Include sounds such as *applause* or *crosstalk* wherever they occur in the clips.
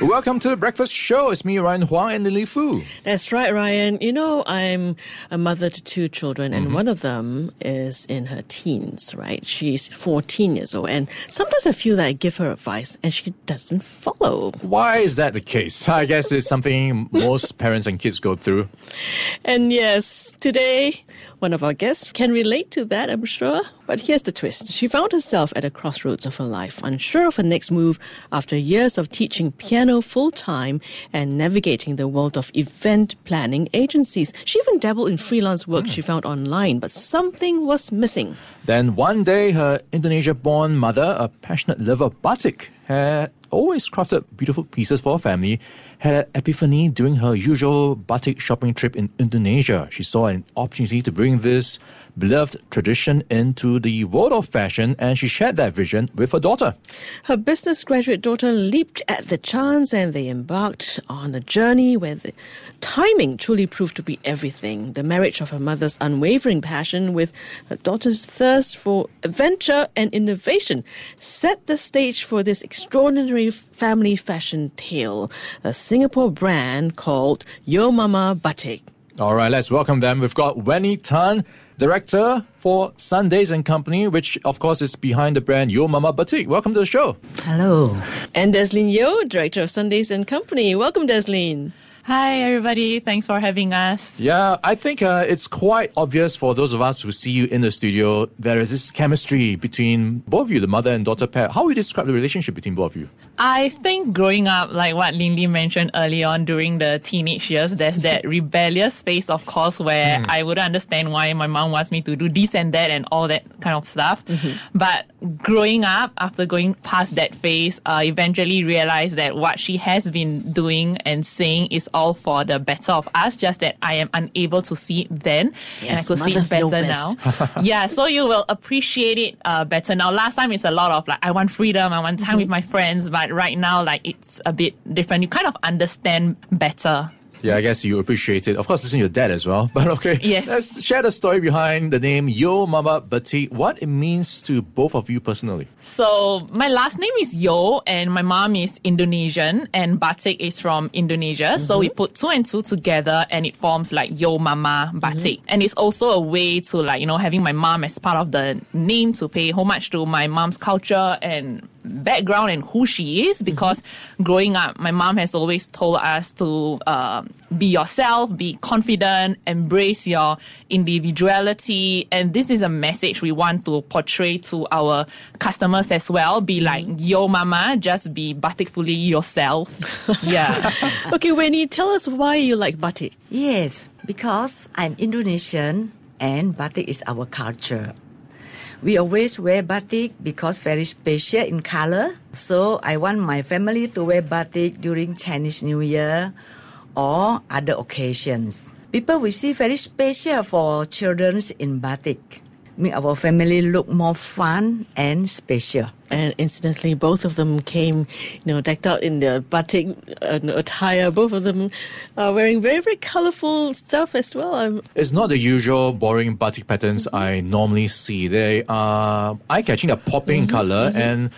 Welcome to the breakfast show. It's me, Ryan Huang, and Lynlee Foo. That's right, Ryan. You know, I'm a mother to two children, and mm-hmm. one of them is in her teens, right? She's 14 years old, and sometimes I feel that I give her advice and she doesn't follow. Why is that the case? I guess it's something *laughs* most parents and kids go through. And yes, today, one of our guests can relate to that, I'm sure. But here's the twist. She found herself at a crossroads of her life, unsure of her next move after years of teaching piano full time and navigating the world of event planning agencies. She even dabbled in freelance work she found online, but something was missing. Then one day, her Indonesia born mother, a passionate lover of batik, had always crafted beautiful pieces for her family, had an epiphany during her usual batik shopping trip in Indonesia. She saw an opportunity to bring this beloved tradition into the world of fashion, and she shared that vision with her daughter. Her business graduate daughter leaped at the chance and they embarked on a journey where the timing truly proved to be everything. The marriage of her mother's unwavering passion with her daughter's thirst for adventure and innovation set the stage for this extraordinary family fashion tale, a Singapore brand called Yeo Mama Batik. All right, let's welcome them. We've got Wenny Tan, director for Sundaze and Company, which of course is behind the brand Yeo Mama Batik. Welcome to the show. Hello. And Desleen Yeo, director of Sundaze and Company. Welcome, Desleen. Hi, everybody. Thanks for having us. Yeah, I think uh, it's quite obvious for those of us who see you in the studio. There is this chemistry between both of you, the mother and daughter pair. How would you describe the relationship between both of you? I think growing up, like what Lynlee mentioned early on during the teenage years, there's that *laughs* rebellious phase, of course, where I wouldn't understand why my mom wants me to do this and that and all that kind of stuff. But growing up, after going past that phase, uh, eventually realized that what she has been doing and saying is all for the better of us, just that I am unable to see it then. and I Yes, could see it better now. *laughs* yeah, so you will appreciate it uh, better now. Last time it's a lot of like, I want freedom, I want time with my friends, but right now, like, it's a bit different. You kind of understand better. Yeah, I guess you appreciate it. Of course, listen your dad as well. *laughs* But okay, Yes. let's share the story behind the name Yeo Mama Batik. What it means to both of you personally. So my last name is Yeo, and my mom is Indonesian, and Batik is from Indonesia. So we mm-hmm. put two and two together, and it forms like Yeo Mama Batik. Mm-hmm. And it's also a way to like you know having my mom as part of the name to pay homage to my mom's culture and background and who she is. Because growing up, my mom has always told us to uh, be yourself, be confident, embrace your individuality, and this is a message we want to portray to our customers as well. Be like yo mama, just be batikfully yourself. *laughs* yeah. *laughs* Okay, Wenny, tell us why you like batik. Yes, because I'm Indonesian and batik is our culture. We always wear batik because very special in color. So I want my family to wear batik during Chinese New Year or other occasions. People will see very special for children in batik. Make our family look more fun and special. And incidentally, both of them came, you know, decked out in their batik uh, attire. Both of them are wearing very, very colorful stuff as well. I'm, It's not the usual boring batik patterns mm-hmm. I normally see. They are eye-catching, they're popping in color, mm-hmm. and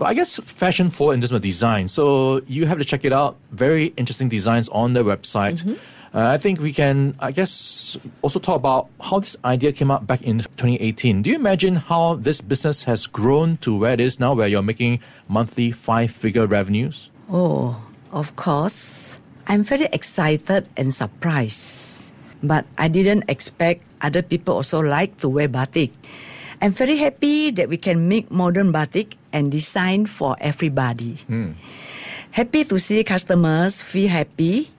I guess fashion forward in terms of design. So you have to check it out. Very interesting designs on their website. Uh, I think we can, I guess, also talk about how this idea came up back in 2018. Do you imagine how this business has grown to where it is now, where you're making monthly five-figure revenues? Oh, of course. I'm very excited and surprised. But I didn't expect other people also like to wear batik. I'm very happy that we can make modern batik and design for everybody. Happy to see customers feel happy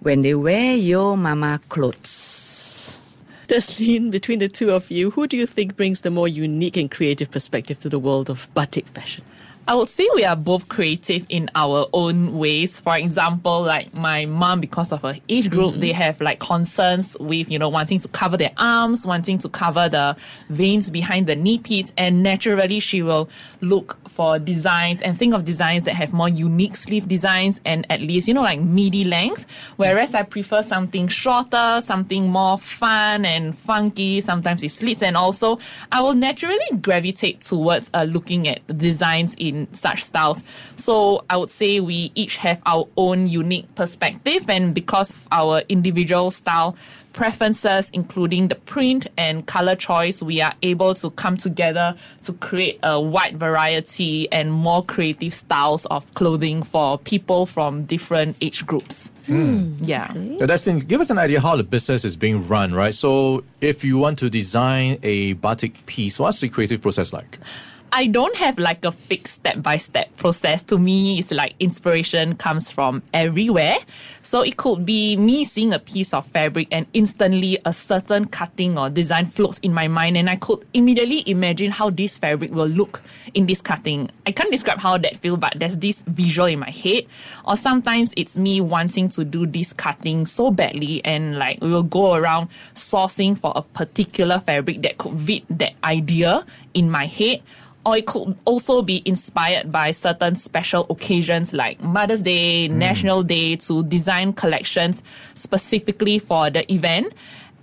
when they wear your mama clothes. Desleen, between the two of you, who do you think brings the more unique and creative perspective to the world of batik fashion? I would say we are both creative in our own ways. For example, like my mom, because of her age group, they have like concerns with, you know, wanting to cover their arms, wanting to cover the veins behind the knee pits. And naturally, she will look for designs and think of designs that have more unique sleeve designs and at least, you know, like midi length. Whereas I prefer something shorter, something more fun and funky, sometimes with slits. And also, I will naturally gravitate towards uh, looking at designs in such styles. So I would say we each have our own unique perspective, and because of our individual style preferences, including the print and color choice, we are able to come together to create a wide variety and more creative styles of clothing for people from different age groups. Hmm. Yeah. So that's the, give us an idea how the business is being run, right? So if you want to design a batik piece, what's the creative process like? I don't have like a fixed step by step process. To me, it's like inspiration comes from everywhere. So it could be me seeing a piece of fabric and instantly a certain cutting or design floats in my mind, and I could immediately imagine how this fabric will look in this cutting. I can't describe how that feels, but there's this visual in my head. Or sometimes it's me wanting to do this cutting so badly, and like we will go around sourcing for a particular fabric that could fit that idea in my head or it could also be inspired by certain special occasions like Mother's Day, mm. National Day to design collections specifically for the event.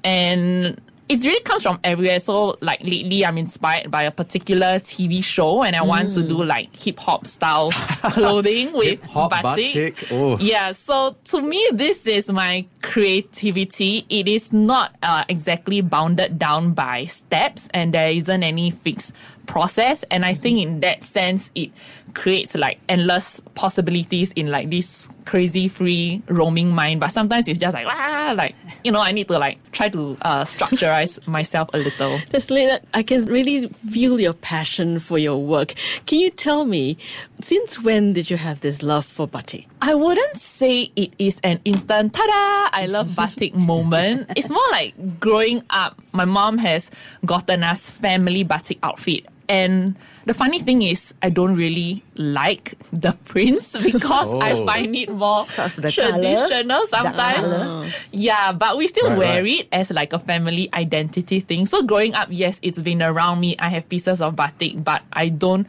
And it really comes from everywhere. So, like lately, I'm inspired by a particular TV show, and I want to do like hip hop style *laughs* clothing with Hip-hop batik. batik? Oh. Yeah. So to me, this is my creativity. It is not uh, exactly bounded down by steps, and there isn't any fixed process. And I think in that sense, it creates like endless possibilities in like this crazy free roaming mind. But sometimes it's just like ah, like you know, I need to like try to uh, structureize *laughs* myself a little. Tesla, I can really feel your passion for your work. Can you tell me, since when did you have this love for batik? I wouldn't say it is an instant tada, I love batik *laughs* moment. It's more like growing up, my mom has gotten us family batik outfit. And the funny thing is, I don't really like the *laughs* prints because I Oh. find it more Because of the colour, traditional sometimes. Yeah, but we still Right, wear right. it as like a family identity thing. So growing up, yes, it's been around me. I have pieces of batik, but I don't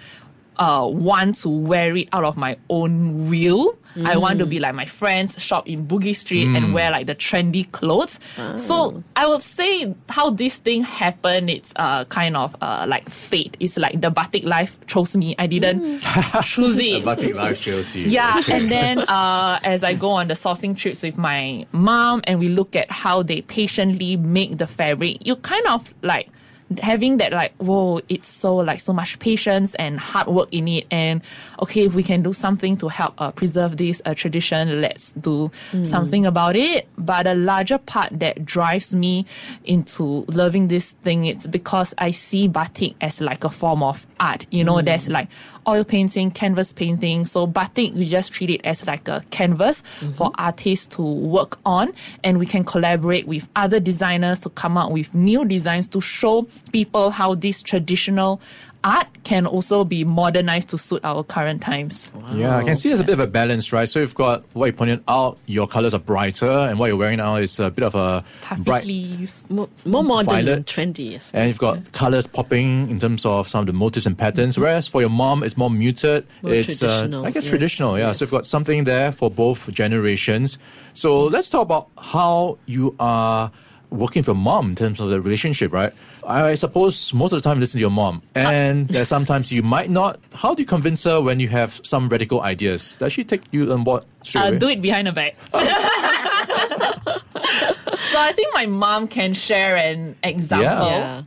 uh, want to wear it out of my own will. I want to be like my friends, shop in Bugis Street and wear like the trendy clothes. So I would say how this thing happened, it's uh, kind of uh, like fate. It's like the batik life chose me. I didn't *laughs* choose it. The batik Life Chelsea. Yeah, and then uh, as I go on the sourcing trips with my mom, and we look at how they patiently make the fabric, you kind of like having that like whoa it's so like so much patience and hard work in it. And okay if we can do something to help uh, preserve this uh, tradition let's do something about it. But a larger part that drives me into loving this thing it's because i see batik as like a form of art. You know there's like oil painting canvas painting. So batik we just treat it as like a canvas for artists to work on. And we can collaborate with other designers to come up with new designs to show people how this traditional art can also be modernized to suit our current times Yeah, I can see there's a bit of a balance, right? So you've got what you pointed out, your colors are brighter, and what you're wearing now is a bit of a puffy bright. sleeves More, more modern Violet. and trendy. Yes. And you've got colors popping in terms of some of the motifs and patterns, whereas for your mom, it's more muted. More it's, uh, traditional. I guess, Yes, traditional, yeah. yes. So you've got something there for both generations. So let's talk about how you are working with your mom in terms of the relationship, right? I suppose most of the time you listen to your mom, and there's sometimes you might not. How do you convince her when you have some radical ideas? Does she take you on board straight uh, away? do it behind her back. *laughs* so I think my mom can share an example. yeah.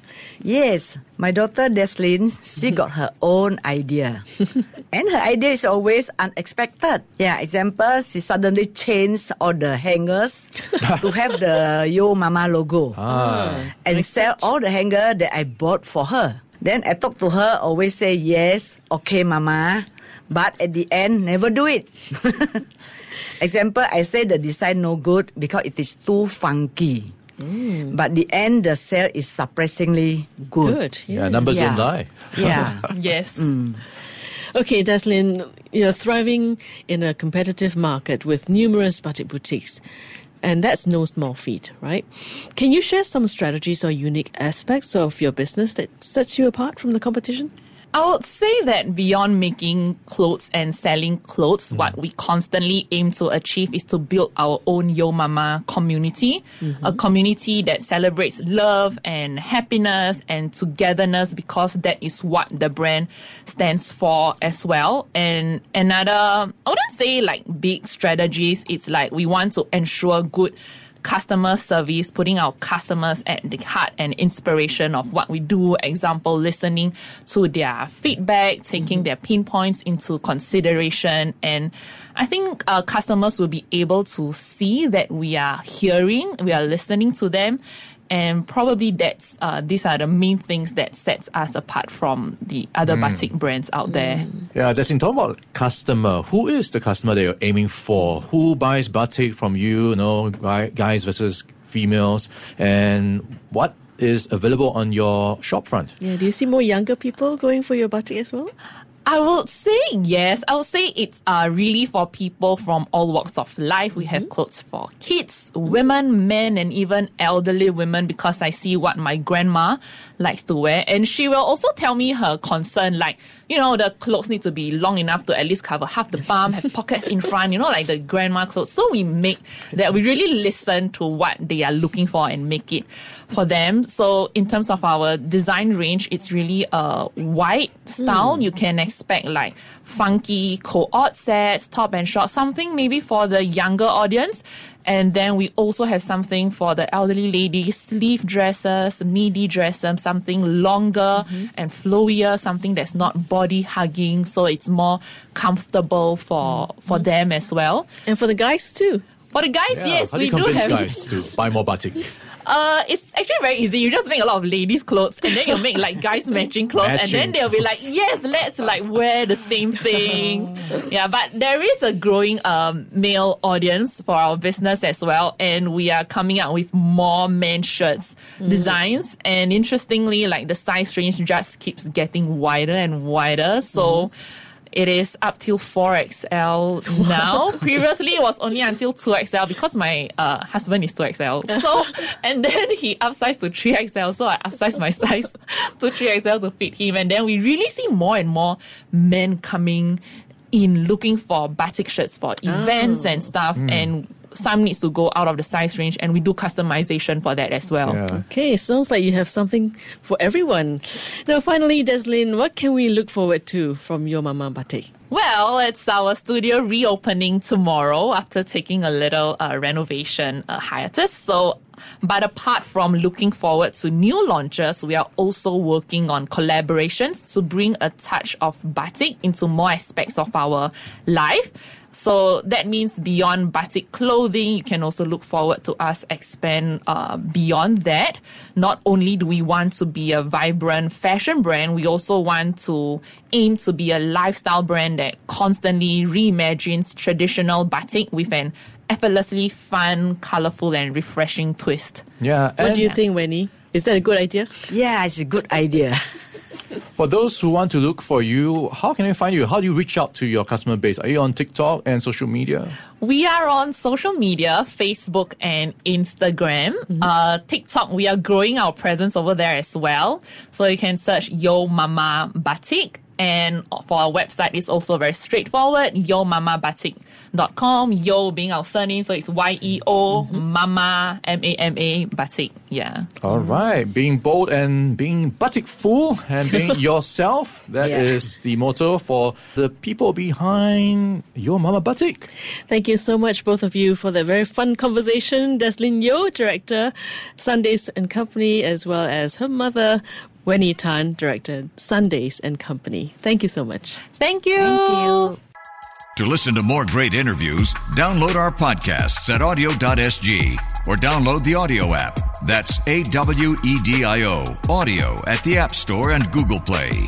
Yes, my daughter Desleen, she got her own idea. *laughs* and her idea is always unexpected. Yeah, example, she suddenly changed all the hangers *laughs* to have the Yeo Mama logo. Ah. Ah. And sell all the hanger that I bought for her. Then I talk to her, always say, yes, okay, Mama. But at the end, never do it. *laughs* Example, I say the design no good because it is too funky. Mm. But the end, the sale is surprisingly good. Good. yeah, numbers don't Yeah. lie. Yeah. *laughs* Yes. Mm. Okay, Desleen, you're thriving in a competitive market with numerous batik boutiques. And that's no small feat, right? Can you share some strategies or unique aspects of your business that sets you apart from the competition? I would say that beyond making clothes and selling clothes, mm. what we constantly aim to achieve is to build our own Yeo Mama community, mm-hmm. a community that celebrates love and happiness and togetherness because that is what the brand stands for as well. And another, I wouldn't say like big strategies, it's like we want to ensure good customer service, putting our customers at the heart and inspiration of what we do. Example, listening to their feedback, taking mm-hmm. their pinpoints into consideration. And I think our customers will be able to see that we are hearing, we are listening to them and probably that's uh, these are the main things that sets us apart from the other mm. batik brands out there. Mm. Yeah, that's in talking about customer. Who is the customer that you're aiming for? Who buys batik from you? You know, guys versus females, and what is available on your shop front? Yeah, do you see more younger people going for your batik as well? I would say yes. I would say it's uh, really for people from all walks of life. We have mm-hmm. clothes for kids, women, men, and even elderly women because I see what my grandma likes to wear. And she will also tell me her concern, like, you know, the clothes need to be long enough to at least cover half the bum, have *laughs* pockets in front, you know, like the grandma clothes. So we make that, we really listen to what they are looking for and make it for them. So in terms of our design range, it's really a wide style. Mm. You can expect like funky co-ord sets, top and short, something maybe for the younger audience. And then we also have something for the elderly ladies, sleeve dresses, midi dresses, something longer mm-hmm. and flowier, something that's not body hugging, so it's more comfortable for mm-hmm. for them as well. And for the guys too. For the guys, yeah, yes, how do we do have guys to buy more batik. *laughs* Uh, it's actually very easy. You just make a lot of ladies' clothes, and then you make like guys *laughs* matching clothes, matching and then they'll be like, "Yes, let's like wear the same thing." *laughs* yeah, but there is a growing um, male audience for our business as well, and we are coming out with more men shirts mm. designs. And interestingly, like the size range just keeps getting wider and wider. So. Mm it is up till 4XL now. Previously, it was only until 2XL because my uh, husband is 2XL. So, *laughs* and then he upsized to 3XL. So I upsized my size *laughs* to 3XL to fit him. And then we really see more and more men coming in looking for batik shirts for events oh. and stuff. Mm. And some needs to go out of the size range and we do customization for that as well. Yeah. Okay, sounds like you have something for everyone. Now finally, Desleen, what can we look forward to from your Mama Batik? Well, it's our studio reopening tomorrow after taking a little uh, renovation uh, hiatus. So, but apart from looking forward to new launches, we are also working on collaborations to bring a touch of batik into more aspects of our life. So that means beyond batik clothing, you can also look forward to us expand uh, beyond that. Not only do we want to be a vibrant fashion brand, we also want to aim to be a lifestyle brand that constantly reimagines traditional batik with an effortlessly fun, colorful, and refreshing twist. Yeah. What do you think, Wenny? Is that a good idea? Yeah, it's a good idea. *laughs* For those who want to look for you, how can they find you? How do you reach out to your customer base? Are you on TikTok and social media? We are on social media, Facebook and Instagram. Mm-hmm. Uh, TikTok, we are growing our presence over there as well. So you can search Yeo Mama Batik. And for our website, it's also very straightforward, yeomamabatik.com. Yeo being our surname, so it's Y-E-O, mm-hmm. Mama, M-A-M-A, Batik. Yeah. All right. Being bold and being batik full and being *laughs* yourself. That yeah. is the motto for the people behind Yeo Mama Batik. Thank you so much, both of you, for the very fun conversation. Desleen Yeo, Director, Sundaze and Company, as well as her mother, Wenny Tan, Director, Sundaze and Company. Thank you so much. Thank you. Thank you. To listen to more great interviews, download our podcasts at awedio.sg or download the AWEDIO app. That's A W E D I O, AWEDIO at the App Store and Google Play.